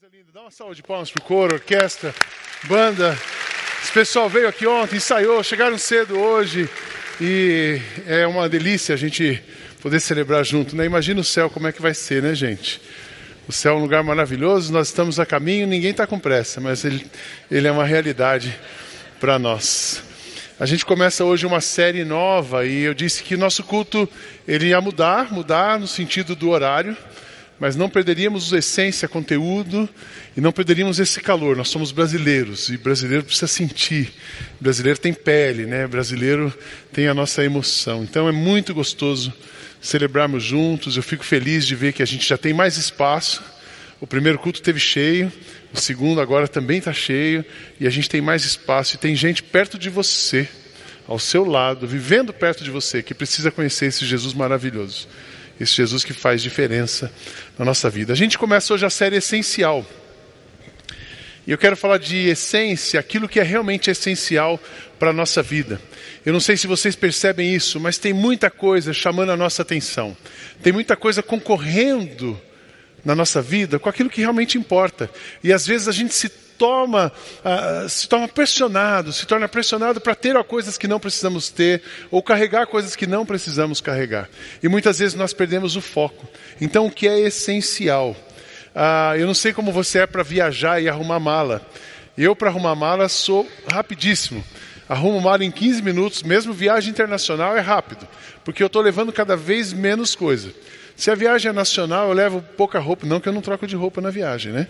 Coisa linda. Dá uma salva de palmas pro coro, orquestra, banda. Esse pessoal veio aqui ontem, ensaiou, chegaram cedo hoje e é uma delícia a gente poder celebrar junto, né? Imagina o céu como é que vai ser, né, gente? O céu é um lugar maravilhoso, nós estamos a caminho, ninguém está com pressa, mas ele, ele é uma realidade para nós. A gente começa hoje uma série nova e eu disse que nosso culto ele ia mudar, mudar no sentido do horário mas não perderíamos essência, conteúdo e não perderíamos esse calor. Nós somos brasileiros e brasileiro precisa sentir. brasileiro tem pele, né? brasileiro tem a nossa emoção. Então é muito gostoso celebrarmos juntos. Eu fico feliz de ver que a gente já tem mais espaço. O primeiro culto teve cheio, o segundo agora também está cheio e a gente tem mais espaço e tem gente perto de você, ao seu lado, vivendo perto de você, que precisa conhecer esse Jesus maravilhoso esse Jesus que faz diferença na nossa vida. A gente começa hoje a série essencial. E eu quero falar de essência, aquilo que é realmente essencial para a nossa vida. Eu não sei se vocês percebem isso, mas tem muita coisa chamando a nossa atenção. Tem muita coisa concorrendo na nossa vida com aquilo que realmente importa. E às vezes a gente se toma, uh, se torna pressionado, se torna pressionado para ter coisas que não precisamos ter, ou carregar coisas que não precisamos carregar. E muitas vezes nós perdemos o foco. Então, o que é essencial? Uh, eu não sei como você é para viajar e arrumar mala. Eu, para arrumar mala, sou rapidíssimo. Arrumo mala em 15 minutos, mesmo viagem internacional é rápido, porque eu estou levando cada vez menos coisa. Se a viagem é nacional, eu levo pouca roupa, não que eu não troco de roupa na viagem, né?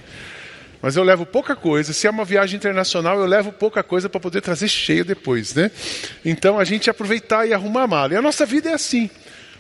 Mas eu levo pouca coisa. Se é uma viagem internacional, eu levo pouca coisa para poder trazer cheio depois, né? Então a gente aproveitar e arrumar a mala. E a nossa vida é assim.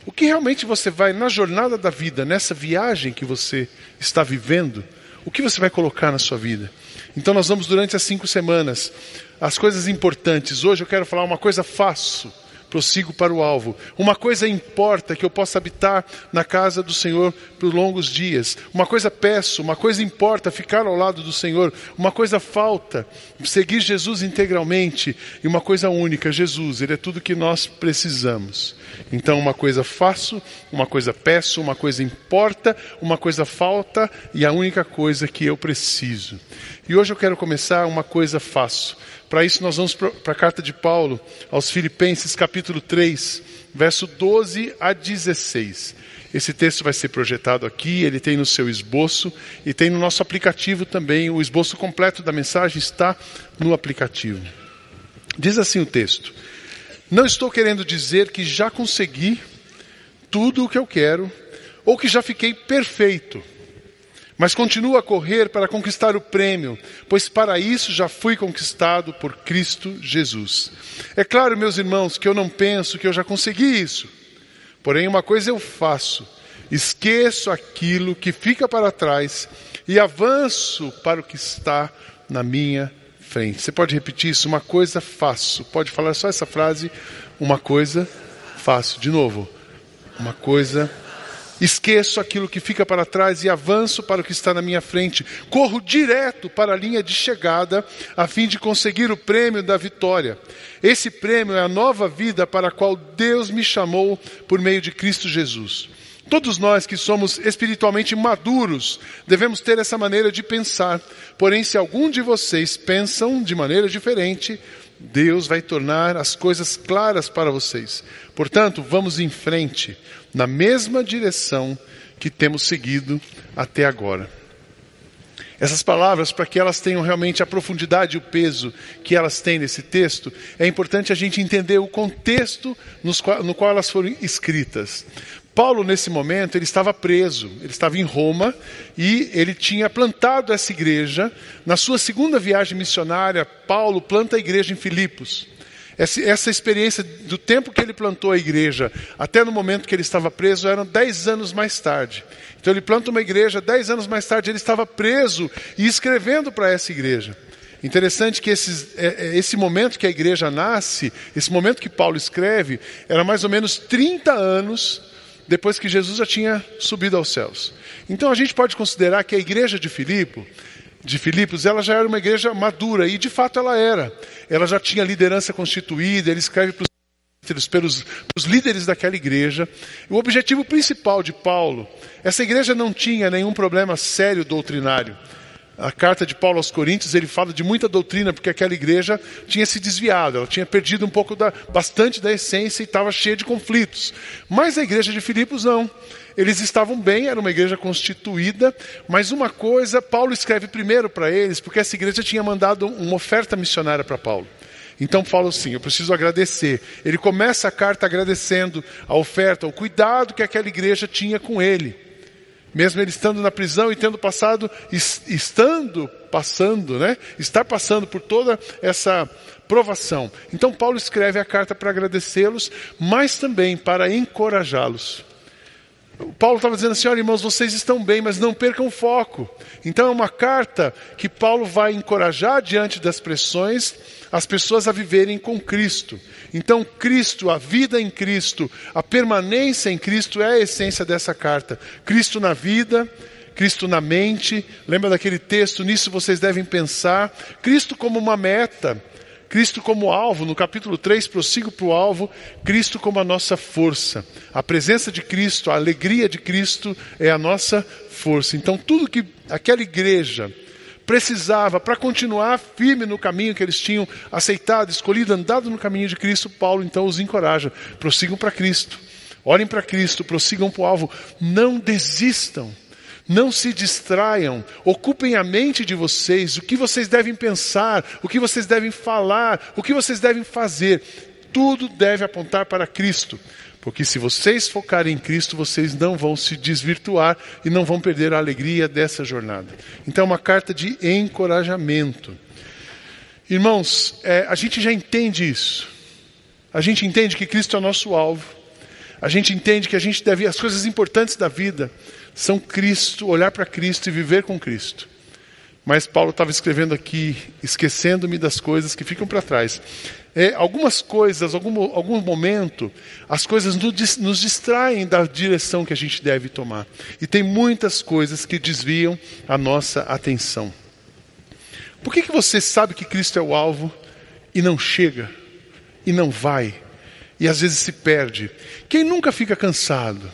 O que realmente você vai na jornada da vida, nessa viagem que você está vivendo, o que você vai colocar na sua vida? Então nós vamos durante as cinco semanas as coisas importantes. Hoje eu quero falar uma coisa fácil prossigo para o alvo. Uma coisa importa que eu possa habitar na casa do Senhor por longos dias. Uma coisa peço, uma coisa importa ficar ao lado do Senhor. Uma coisa falta seguir Jesus integralmente. E uma coisa única, Jesus, Ele é tudo que nós precisamos. Então, uma coisa faço, uma coisa peço, uma coisa importa, uma coisa falta e a única coisa que eu preciso. E hoje eu quero começar uma coisa faço. Para isso, nós vamos para a carta de Paulo aos Filipenses, capítulo 3, verso 12 a 16. Esse texto vai ser projetado aqui, ele tem no seu esboço e tem no nosso aplicativo também. O esboço completo da mensagem está no aplicativo. Diz assim o texto: Não estou querendo dizer que já consegui tudo o que eu quero ou que já fiquei perfeito mas continuo a correr para conquistar o prêmio, pois para isso já fui conquistado por Cristo Jesus. É claro, meus irmãos, que eu não penso que eu já consegui isso. Porém, uma coisa eu faço: esqueço aquilo que fica para trás e avanço para o que está na minha frente. Você pode repetir isso? Uma coisa faço. Pode falar só essa frase? Uma coisa faço. De novo. Uma coisa faço Esqueço aquilo que fica para trás e avanço para o que está na minha frente. Corro direto para a linha de chegada, a fim de conseguir o prêmio da vitória. Esse prêmio é a nova vida para a qual Deus me chamou por meio de Cristo Jesus. Todos nós que somos espiritualmente maduros devemos ter essa maneira de pensar. Porém, se algum de vocês pensam de maneira diferente, Deus vai tornar as coisas claras para vocês. Portanto, vamos em frente, na mesma direção que temos seguido até agora. Essas palavras, para que elas tenham realmente a profundidade e o peso que elas têm nesse texto, é importante a gente entender o contexto no qual elas foram escritas. Paulo, nesse momento, ele estava preso, ele estava em Roma e ele tinha plantado essa igreja. Na sua segunda viagem missionária, Paulo planta a igreja em Filipos. Essa, essa experiência do tempo que ele plantou a igreja até no momento que ele estava preso eram dez anos mais tarde. Então ele planta uma igreja, dez anos mais tarde ele estava preso e escrevendo para essa igreja. Interessante que esses, é, é, esse momento que a igreja nasce, esse momento que Paulo escreve, era mais ou menos 30 anos depois que Jesus já tinha subido aos céus. Então a gente pode considerar que a igreja de Filipe, de Filipos, ela já era uma igreja madura e de fato ela era. Ela já tinha liderança constituída, ele escreve para os pelos, os líderes daquela igreja. O objetivo principal de Paulo, essa igreja não tinha nenhum problema sério doutrinário. A carta de Paulo aos Coríntios, ele fala de muita doutrina, porque aquela igreja tinha se desviado, ela tinha perdido um pouco da, bastante da essência e estava cheia de conflitos. Mas a igreja de Filipos não. Eles estavam bem, era uma igreja constituída, mas uma coisa, Paulo escreve primeiro para eles, porque essa igreja tinha mandado uma oferta missionária para Paulo. Então Paulo sim, eu preciso agradecer. Ele começa a carta agradecendo a oferta, o cuidado que aquela igreja tinha com ele mesmo ele estando na prisão e tendo passado, estando passando, né? Estar passando por toda essa provação. Então Paulo escreve a carta para agradecê-los, mas também para encorajá-los. Paulo estava dizendo assim: olha, irmãos, vocês estão bem, mas não percam foco. Então é uma carta que Paulo vai encorajar diante das pressões as pessoas a viverem com Cristo. Então, Cristo, a vida em Cristo, a permanência em Cristo é a essência dessa carta. Cristo na vida, Cristo na mente. Lembra daquele texto? Nisso vocês devem pensar. Cristo como uma meta. Cristo como alvo, no capítulo 3, prossigo para o alvo, Cristo como a nossa força. A presença de Cristo, a alegria de Cristo é a nossa força. Então, tudo que aquela igreja precisava para continuar firme no caminho que eles tinham aceitado, escolhido, andado no caminho de Cristo, Paulo então os encoraja: prossigam para Cristo, olhem para Cristo, prossigam para o alvo, não desistam. Não se distraiam, ocupem a mente de vocês, o que vocês devem pensar, o que vocês devem falar, o que vocês devem fazer. Tudo deve apontar para Cristo. Porque se vocês focarem em Cristo, vocês não vão se desvirtuar e não vão perder a alegria dessa jornada. Então é uma carta de encorajamento. Irmãos, é, a gente já entende isso. A gente entende que Cristo é o nosso alvo. A gente entende que a gente deve. As coisas importantes da vida são Cristo, olhar para Cristo e viver com Cristo. Mas Paulo estava escrevendo aqui, esquecendo-me das coisas que ficam para trás é, algumas coisas, algum, algum momento, as coisas nos, distraem da direção que a gente deve tomar. E tem muitas coisas que desviam a nossa atenção. Por que, que você sabe que Cristo é o alvo e não chega, e não vai, e às vezes se perde? Quem nunca fica cansado?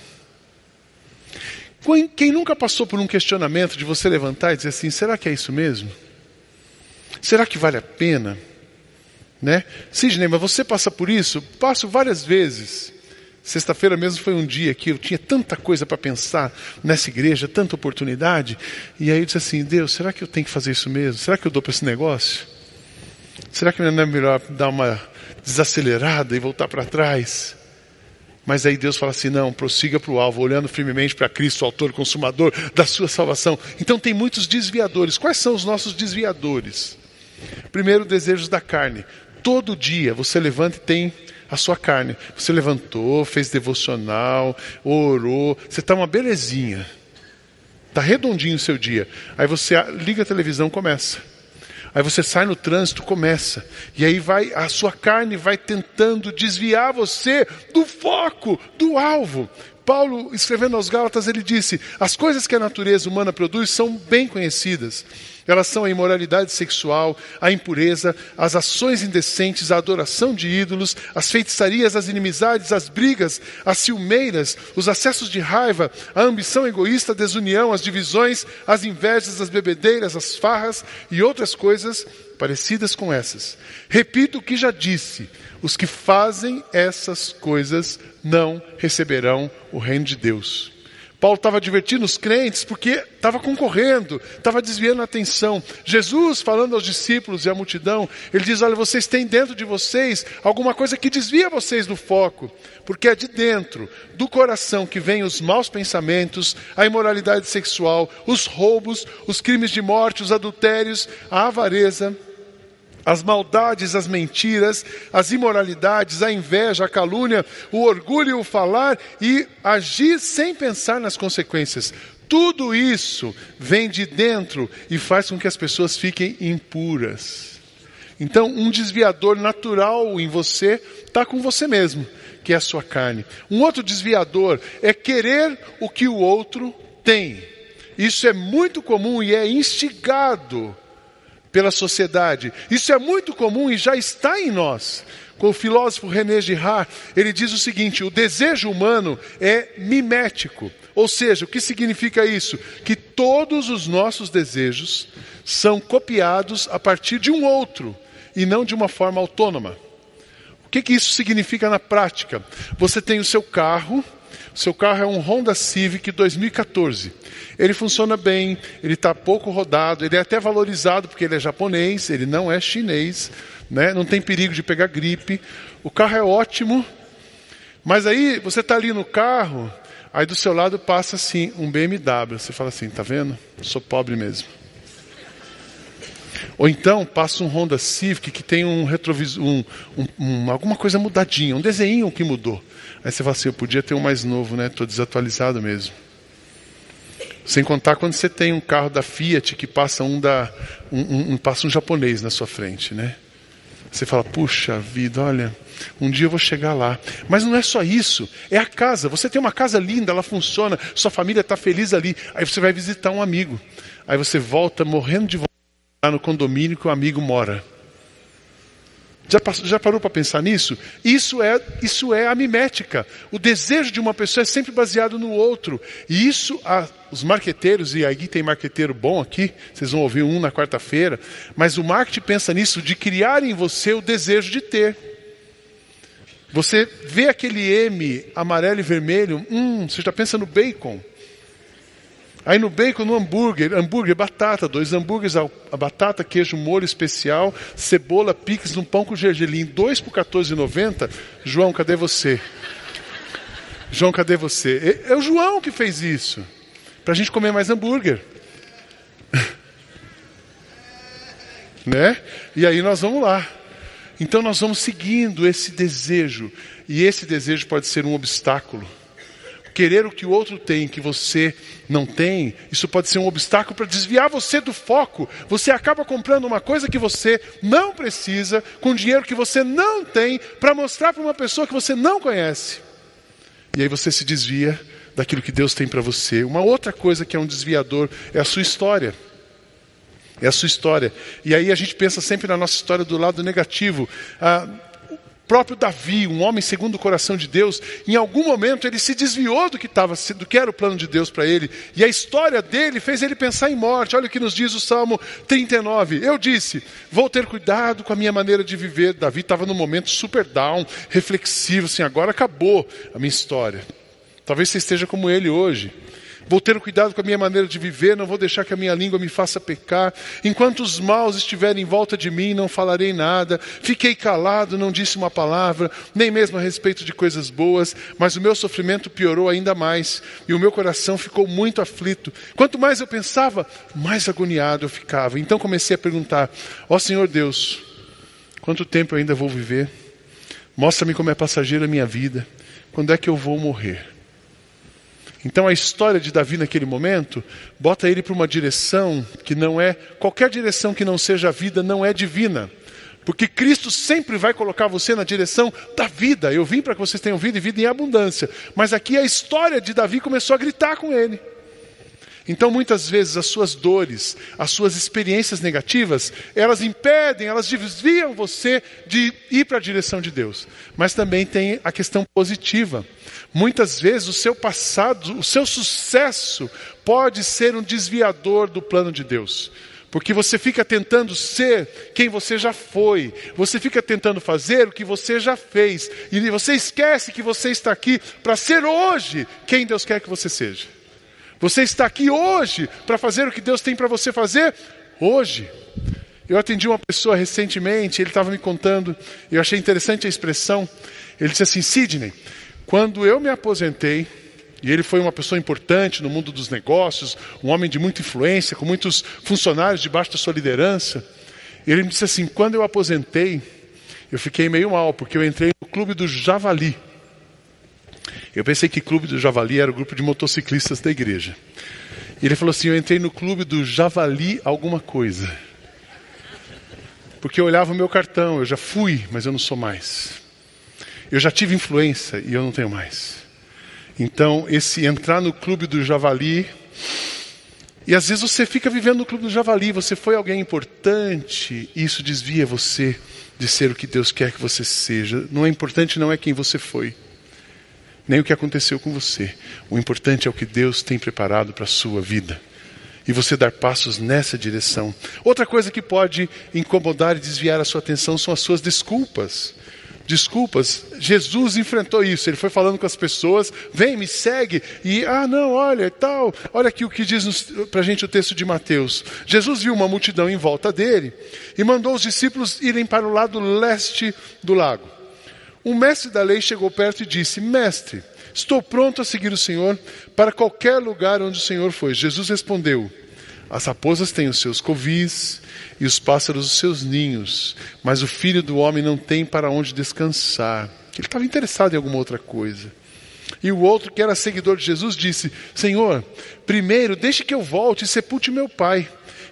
Quem nunca passou por um questionamento de você levantar e dizer assim: será que é isso mesmo? Será que vale a pena? Né? Sidney, mas você passa por isso? Passo várias vezes. Sexta-feira mesmo foi um dia que eu tinha tanta coisa para pensar nessa igreja, tanta oportunidade. E aí eu disse assim: Deus, será que eu tenho que fazer isso mesmo? Será que eu dou para esse negócio? Será que não é melhor dar uma desacelerada e voltar para trás? Mas aí Deus fala assim: não, prossiga para o alvo, olhando firmemente para Cristo, autor e consumador da sua salvação. Então tem muitos desviadores. Quais são os nossos desviadores? Primeiro, desejos da carne. Todo dia você levanta e tem a sua carne. Você levantou, fez devocional, orou, você está uma belezinha. Está redondinho o seu dia. Aí você liga a televisão, começa. Aí você sai no trânsito, começa. E aí vai a sua carne vai tentando desviar você do foco, do alvo. Paulo, escrevendo aos Gálatas, ele disse: As coisas que a natureza humana produz são bem conhecidas. Elas são a imoralidade sexual, a impureza, as ações indecentes, a adoração de ídolos, as feitiçarias, as inimizades, as brigas, as ciumeiras, os acessos de raiva, a ambição egoísta, a desunião, as divisões, as invejas, as bebedeiras, as farras e outras coisas parecidas com essas. Repito o que já disse: os que fazem essas coisas não receberão o reino de Deus. Paulo estava advertindo os crentes porque estava concorrendo, estava desviando a atenção. Jesus, falando aos discípulos e à multidão, ele diz: Olha, vocês têm dentro de vocês alguma coisa que desvia vocês do foco, porque é de dentro, do coração, que vêm os maus pensamentos, a imoralidade sexual, os roubos, os crimes de morte, os adultérios, a avareza as maldades, as mentiras, as imoralidades, a inveja, a calúnia, o orgulho, o falar e agir sem pensar nas consequências. Tudo isso vem de dentro e faz com que as pessoas fiquem impuras. Então, um desviador natural em você está com você mesmo, que é a sua carne. Um outro desviador é querer o que o outro tem. Isso é muito comum e é instigado pela sociedade. Isso é muito comum e já está em nós. Com o filósofo René Girard, ele diz o seguinte: o desejo humano é mimético. Ou seja, o que significa isso? Que todos os nossos desejos são copiados a partir de um outro e não de uma forma autônoma. O que, que isso significa na prática? Você tem o seu carro, seu carro é um Honda Civic 2014. Ele funciona bem, ele está pouco rodado, ele é até valorizado porque ele é japonês, ele não é chinês, né? não tem perigo de pegar gripe. O carro é ótimo, mas aí você está ali no carro, aí do seu lado passa assim um BMW. Você fala assim, tá vendo? Sou pobre mesmo. Ou então passa um Honda Civic que tem um retrovisor, um, um, um, alguma coisa mudadinha, um desenho que mudou. Aí você fala assim, eu podia ter um mais novo, né? Estou desatualizado mesmo. Sem contar quando você tem um carro da Fiat que passa um da um, um, passa um japonês na sua frente, né? Você fala, puxa vida, olha, um dia eu vou chegar lá. Mas não é só isso, é a casa. Você tem uma casa linda, ela funciona, sua família está feliz ali. Aí você vai visitar um amigo. Aí você volta morrendo de vontade lá no condomínio que o amigo mora. Já, já parou para pensar nisso? Isso é, isso é a mimética. O desejo de uma pessoa é sempre baseado no outro. E isso, a, os marqueteiros, e aí tem marqueteiro bom aqui, vocês vão ouvir um na quarta-feira, mas o marketing pensa nisso, de criar em você o desejo de ter. Você vê aquele M amarelo e vermelho, hum, você já pensa no bacon. Aí no bacon, no hambúrguer, hambúrguer, batata, dois hambúrgueres, a batata, queijo, molho especial, cebola, pix, um pão com gergelim, dois por 14,90. João, cadê você? João, cadê você? É, é o João que fez isso, para a gente comer mais hambúrguer. né? E aí nós vamos lá. Então nós vamos seguindo esse desejo, e esse desejo pode ser um obstáculo querer o que o outro tem que você não tem, isso pode ser um obstáculo para desviar você do foco. Você acaba comprando uma coisa que você não precisa, com dinheiro que você não tem, para mostrar para uma pessoa que você não conhece. E aí você se desvia daquilo que Deus tem para você. Uma outra coisa que é um desviador é a sua história. É a sua história. E aí a gente pensa sempre na nossa história do lado negativo. Ah, próprio Davi, um homem segundo o coração de Deus, em algum momento ele se desviou do que, estava, do que era o plano de Deus para ele. E a história dele fez ele pensar em morte. Olha o que nos diz o Salmo 39. Eu disse: Vou ter cuidado com a minha maneira de viver. Davi estava num momento super down, reflexivo, assim, agora acabou a minha história. Talvez você esteja como ele hoje. Vou ter cuidado com a minha maneira de viver, não vou deixar que a minha língua me faça pecar. Enquanto os maus estiverem em volta de mim, não falarei nada. Fiquei calado, não disse uma palavra, nem mesmo a respeito de coisas boas, mas o meu sofrimento piorou ainda mais e o meu coração ficou muito aflito. Quanto mais eu pensava, mais agoniado eu ficava. Então comecei a perguntar: Ó oh, Senhor Deus, quanto tempo eu ainda vou viver? Mostra-me como é passageira a minha vida. Quando é que eu vou morrer? Então a história de Davi naquele momento bota ele para uma direção que não é, qualquer direção que não seja a vida não é divina. Porque Cristo sempre vai colocar você na direção da vida. Eu vim para que vocês tenham vida e vida em abundância. Mas aqui a história de Davi começou a gritar com ele. Então, muitas vezes, as suas dores, as suas experiências negativas, elas impedem, elas desviam você de ir para a direção de Deus. Mas também tem a questão positiva. Muitas vezes o seu passado, o seu sucesso pode ser um desviador do plano de Deus. Porque você fica tentando ser quem você já foi, você fica tentando fazer o que você já fez, e você esquece que você está aqui para ser hoje quem Deus quer que você seja. Você está aqui hoje para fazer o que Deus tem para você fazer hoje. Eu atendi uma pessoa recentemente, ele estava me contando, eu achei interessante a expressão. Ele disse assim: Sidney, quando eu me aposentei, e ele foi uma pessoa importante no mundo dos negócios, um homem de muita influência, com muitos funcionários debaixo da sua liderança. Ele me disse assim: quando eu aposentei, eu fiquei meio mal, porque eu entrei no clube do Javali. Eu pensei que clube do Javali era o grupo de motociclistas da igreja. E ele falou assim: eu entrei no clube do Javali alguma coisa. Porque eu olhava o meu cartão, eu já fui, mas eu não sou mais. Eu já tive influência e eu não tenho mais. Então, esse entrar no clube do javali. E às vezes você fica vivendo no clube do javali, você foi alguém importante, e isso desvia você de ser o que Deus quer que você seja. Não é importante, não é quem você foi, nem o que aconteceu com você. O importante é o que Deus tem preparado para a sua vida. e você dar passos nessa direção. Outra coisa que pode incomodar e desviar a sua atenção são as suas desculpas. Desculpas, Jesus enfrentou isso, ele foi falando com as pessoas, vem, me segue, e ah, não, olha, tal, olha aqui o que diz para a gente o texto de Mateus. Jesus viu uma multidão em volta dele e mandou os discípulos irem para o lado leste do lago. Um mestre da lei chegou perto e disse: Mestre, estou pronto a seguir o Senhor para qualquer lugar onde o Senhor foi. Jesus respondeu: As raposas têm os seus covis e os pássaros os seus ninhos, mas o filho do homem não tem para onde descansar. Ele estava interessado em alguma outra coisa. E o outro, que era seguidor de Jesus, disse: Senhor, primeiro deixe que eu volte e sepulte meu pai.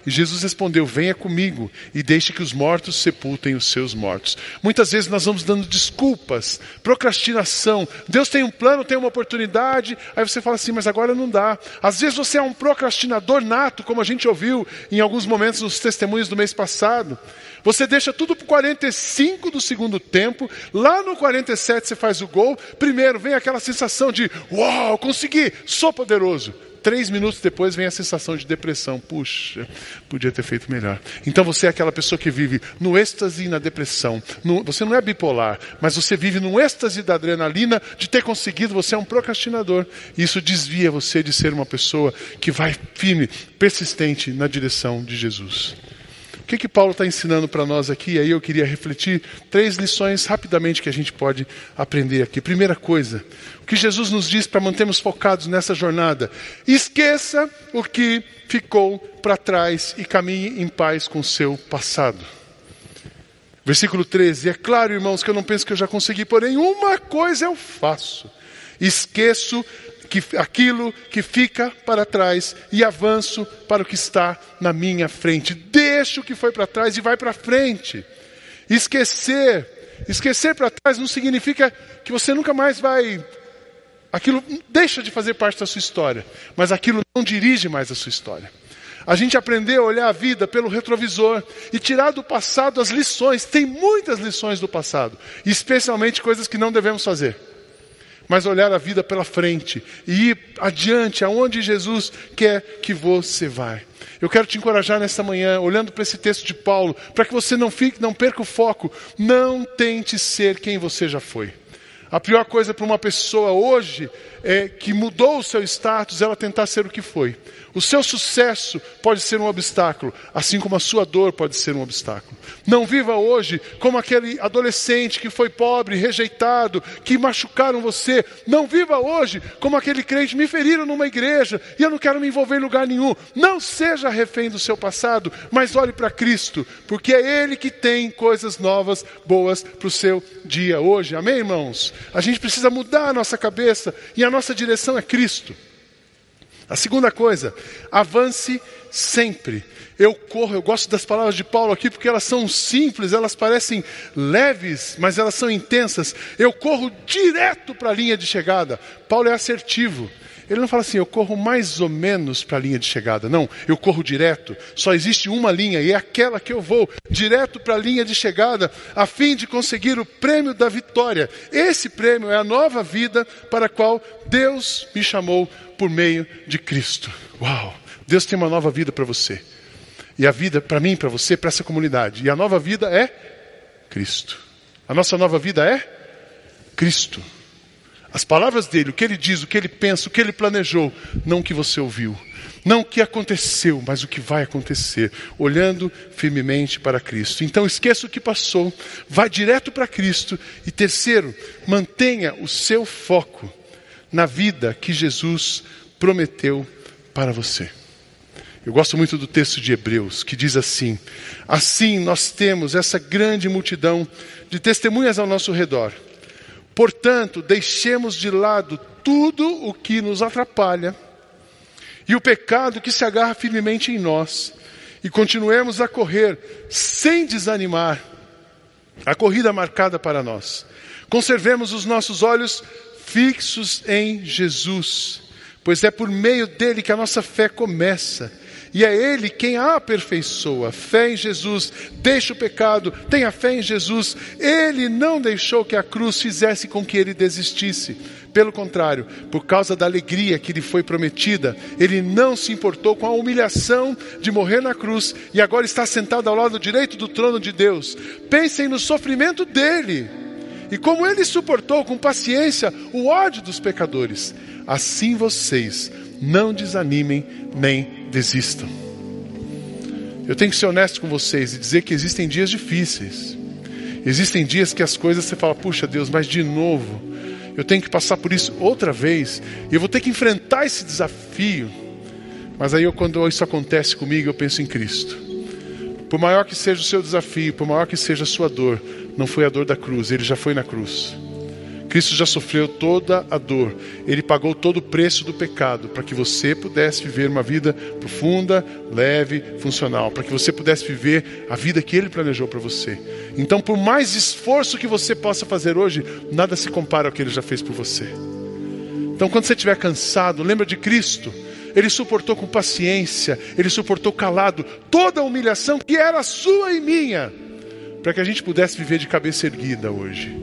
E Jesus respondeu: Venha comigo e deixe que os mortos sepultem os seus mortos. Muitas vezes nós vamos dando desculpas, procrastinação. Deus tem um plano, tem uma oportunidade, aí você fala assim, mas agora não dá. Às vezes você é um procrastinador nato, como a gente ouviu em alguns momentos nos testemunhos do mês passado. Você deixa tudo para o 45 do segundo tempo, lá no 47 você faz o gol. Primeiro vem aquela sensação de: Uau, consegui, sou poderoso. Três minutos depois vem a sensação de depressão. Puxa, podia ter feito melhor. Então você é aquela pessoa que vive no êxtase e na depressão. No, você não é bipolar, mas você vive no êxtase da adrenalina de ter conseguido. Você é um procrastinador. Isso desvia você de ser uma pessoa que vai firme, persistente na direção de Jesus que, que Paulo está ensinando para nós aqui? Aí eu queria refletir três lições rapidamente que a gente pode aprender aqui. Primeira coisa, o que Jesus nos diz para mantermos focados nessa jornada: esqueça o que ficou para trás e caminhe em paz com o seu passado. Versículo 13: É claro, irmãos, que eu não penso que eu já consegui, porém, uma coisa eu faço: esqueço que, aquilo que fica para trás e avanço para o que está na minha frente. Deixa o que foi para trás e vai para frente. Esquecer, esquecer para trás não significa que você nunca mais vai. Aquilo deixa de fazer parte da sua história, mas aquilo não dirige mais a sua história. A gente aprendeu a olhar a vida pelo retrovisor e tirar do passado as lições. Tem muitas lições do passado, especialmente coisas que não devemos fazer mas olhar a vida pela frente e ir adiante, aonde Jesus quer que você vá. Eu quero te encorajar nesta manhã, olhando para esse texto de Paulo, para que você não fique, não perca o foco. Não tente ser quem você já foi. A pior coisa para uma pessoa hoje é que mudou o seu status, ela tentar ser o que foi. O seu sucesso pode ser um obstáculo, assim como a sua dor pode ser um obstáculo. Não viva hoje como aquele adolescente que foi pobre, rejeitado, que machucaram você. Não viva hoje como aquele crente, me feriram numa igreja e eu não quero me envolver em lugar nenhum. Não seja refém do seu passado, mas olhe para Cristo, porque é Ele que tem coisas novas, boas para o seu dia hoje. Amém, irmãos? A gente precisa mudar a nossa cabeça e a nossa direção é Cristo. A segunda coisa, avance sempre. Eu corro, eu gosto das palavras de Paulo aqui porque elas são simples, elas parecem leves, mas elas são intensas. Eu corro direto para a linha de chegada. Paulo é assertivo. Ele não fala assim, eu corro mais ou menos para a linha de chegada. Não, eu corro direto. Só existe uma linha e é aquela que eu vou direto para a linha de chegada, a fim de conseguir o prêmio da vitória. Esse prêmio é a nova vida para a qual Deus me chamou por meio de Cristo. Uau! Deus tem uma nova vida para você. E a vida, para mim, para você, para essa comunidade. E a nova vida é Cristo. A nossa nova vida é Cristo. As palavras dele, o que ele diz, o que ele pensa, o que ele planejou, não o que você ouviu, não o que aconteceu, mas o que vai acontecer, olhando firmemente para Cristo. Então esqueça o que passou, vá direto para Cristo e terceiro, mantenha o seu foco na vida que Jesus prometeu para você. Eu gosto muito do texto de Hebreus, que diz assim: Assim nós temos essa grande multidão de testemunhas ao nosso redor Portanto, deixemos de lado tudo o que nos atrapalha e o pecado que se agarra firmemente em nós e continuemos a correr sem desanimar a corrida marcada para nós. Conservemos os nossos olhos fixos em Jesus, pois é por meio dele que a nossa fé começa e é Ele quem a aperfeiçoa. Fé em Jesus, deixa o pecado, tenha fé em Jesus. Ele não deixou que a cruz fizesse com que ele desistisse. Pelo contrário, por causa da alegria que lhe foi prometida, ele não se importou com a humilhação de morrer na cruz e agora está sentado ao lado direito do trono de Deus. Pensem no sofrimento dele e como ele suportou com paciência o ódio dos pecadores. Assim vocês não desanimem nem desistam. Eu tenho que ser honesto com vocês e dizer que existem dias difíceis. Existem dias que as coisas você fala, puxa Deus, mas de novo, eu tenho que passar por isso outra vez, e eu vou ter que enfrentar esse desafio. Mas aí, eu, quando isso acontece comigo, eu penso em Cristo. Por maior que seja o seu desafio, por maior que seja a sua dor, não foi a dor da cruz, ele já foi na cruz. Cristo já sofreu toda a dor, ele pagou todo o preço do pecado para que você pudesse viver uma vida profunda, leve, funcional, para que você pudesse viver a vida que ele planejou para você. Então, por mais esforço que você possa fazer hoje, nada se compara ao que ele já fez por você. Então, quando você estiver cansado, lembra de Cristo. Ele suportou com paciência, ele suportou calado toda a humilhação que era sua e minha, para que a gente pudesse viver de cabeça erguida hoje.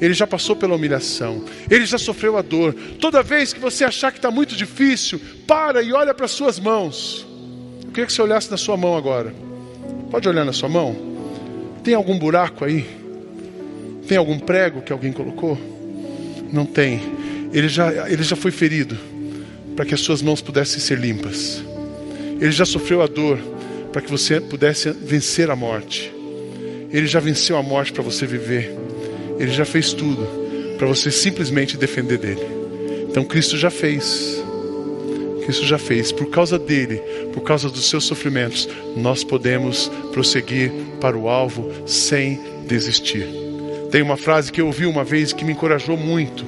Ele já passou pela humilhação, ele já sofreu a dor. Toda vez que você achar que está muito difícil, para e olha para as suas mãos. Eu queria que você olhasse na sua mão agora. Pode olhar na sua mão? Tem algum buraco aí? Tem algum prego que alguém colocou? Não tem. Ele já, ele já foi ferido para que as suas mãos pudessem ser limpas. Ele já sofreu a dor para que você pudesse vencer a morte. Ele já venceu a morte para você viver. Ele já fez tudo para você simplesmente defender dele. Então Cristo já fez. Cristo já fez. Por causa dele, por causa dos seus sofrimentos, nós podemos prosseguir para o alvo sem desistir. Tem uma frase que eu ouvi uma vez que me encorajou muito: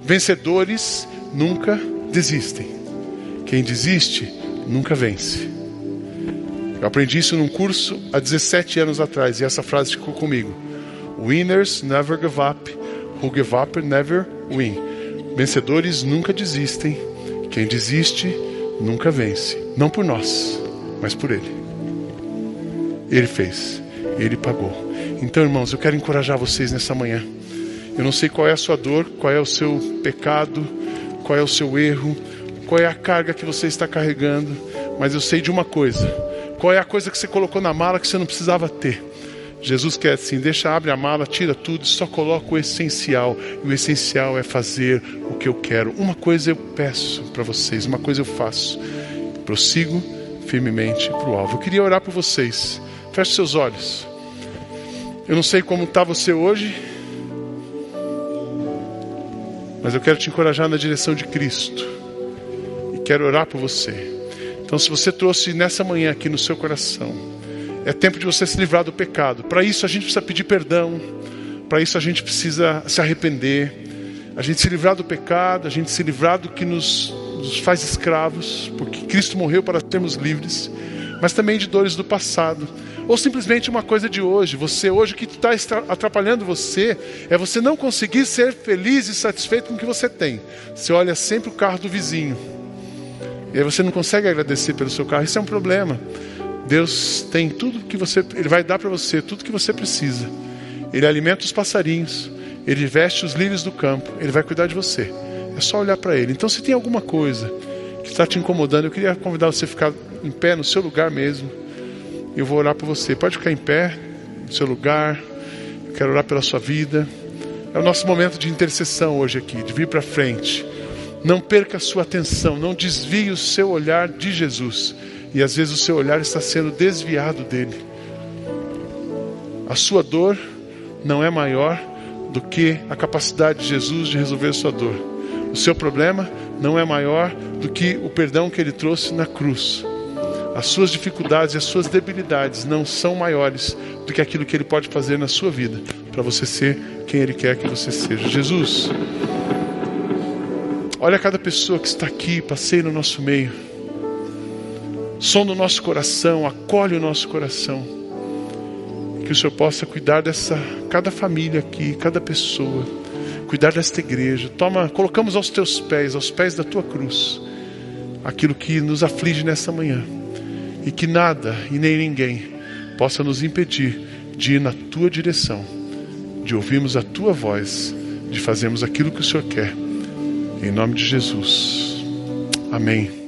Vencedores nunca desistem. Quem desiste nunca vence. Eu aprendi isso num curso há 17 anos atrás e essa frase ficou comigo. Winners never give up. Who give up never win. Vencedores nunca desistem. Quem desiste nunca vence. Não por nós, mas por Ele. Ele fez. Ele pagou. Então, irmãos, eu quero encorajar vocês nessa manhã. Eu não sei qual é a sua dor, qual é o seu pecado, qual é o seu erro, qual é a carga que você está carregando, mas eu sei de uma coisa: qual é a coisa que você colocou na mala que você não precisava ter. Jesus quer assim, deixa, abre a mala, tira tudo, só coloca o essencial. E o essencial é fazer o que eu quero. Uma coisa eu peço para vocês, uma coisa eu faço. Prossigo firmemente para o alvo. Eu queria orar por vocês. Feche seus olhos. Eu não sei como está você hoje, mas eu quero te encorajar na direção de Cristo. E quero orar por você. Então, se você trouxe nessa manhã aqui no seu coração, é tempo de você se livrar do pecado. Para isso a gente precisa pedir perdão. Para isso a gente precisa se arrepender. A gente se livrar do pecado, a gente se livrar do que nos, nos faz escravos, porque Cristo morreu para sermos livres, mas também de dores do passado. Ou simplesmente uma coisa de hoje. Você hoje o que está atrapalhando você é você não conseguir ser feliz e satisfeito com o que você tem. Você olha sempre o carro do vizinho. E aí você não consegue agradecer pelo seu carro. Isso é um problema. Deus tem tudo que você, Ele vai dar para você tudo que você precisa. Ele alimenta os passarinhos, Ele veste os lírios do campo, Ele vai cuidar de você. É só olhar para Ele. Então, se tem alguma coisa que está te incomodando, eu queria convidar você a ficar em pé no seu lugar mesmo. Eu vou orar por você. Pode ficar em pé no seu lugar. Eu quero orar pela sua vida. É o nosso momento de intercessão hoje aqui, de vir para frente. Não perca a sua atenção, não desvie o seu olhar de Jesus. E às vezes o seu olhar está sendo desviado dele. A sua dor não é maior do que a capacidade de Jesus de resolver a sua dor. O seu problema não é maior do que o perdão que ele trouxe na cruz. As suas dificuldades e as suas debilidades não são maiores do que aquilo que ele pode fazer na sua vida para você ser quem ele quer que você seja. Jesus, olha cada pessoa que está aqui, passei no nosso meio som no nosso coração, acolhe o nosso coração. Que o Senhor possa cuidar dessa cada família aqui, cada pessoa, cuidar desta igreja. Toma, colocamos aos teus pés, aos pés da tua cruz, aquilo que nos aflige nessa manhã. E que nada e nem ninguém possa nos impedir de ir na tua direção, de ouvirmos a tua voz, de fazermos aquilo que o Senhor quer, Em nome de Jesus. Amém.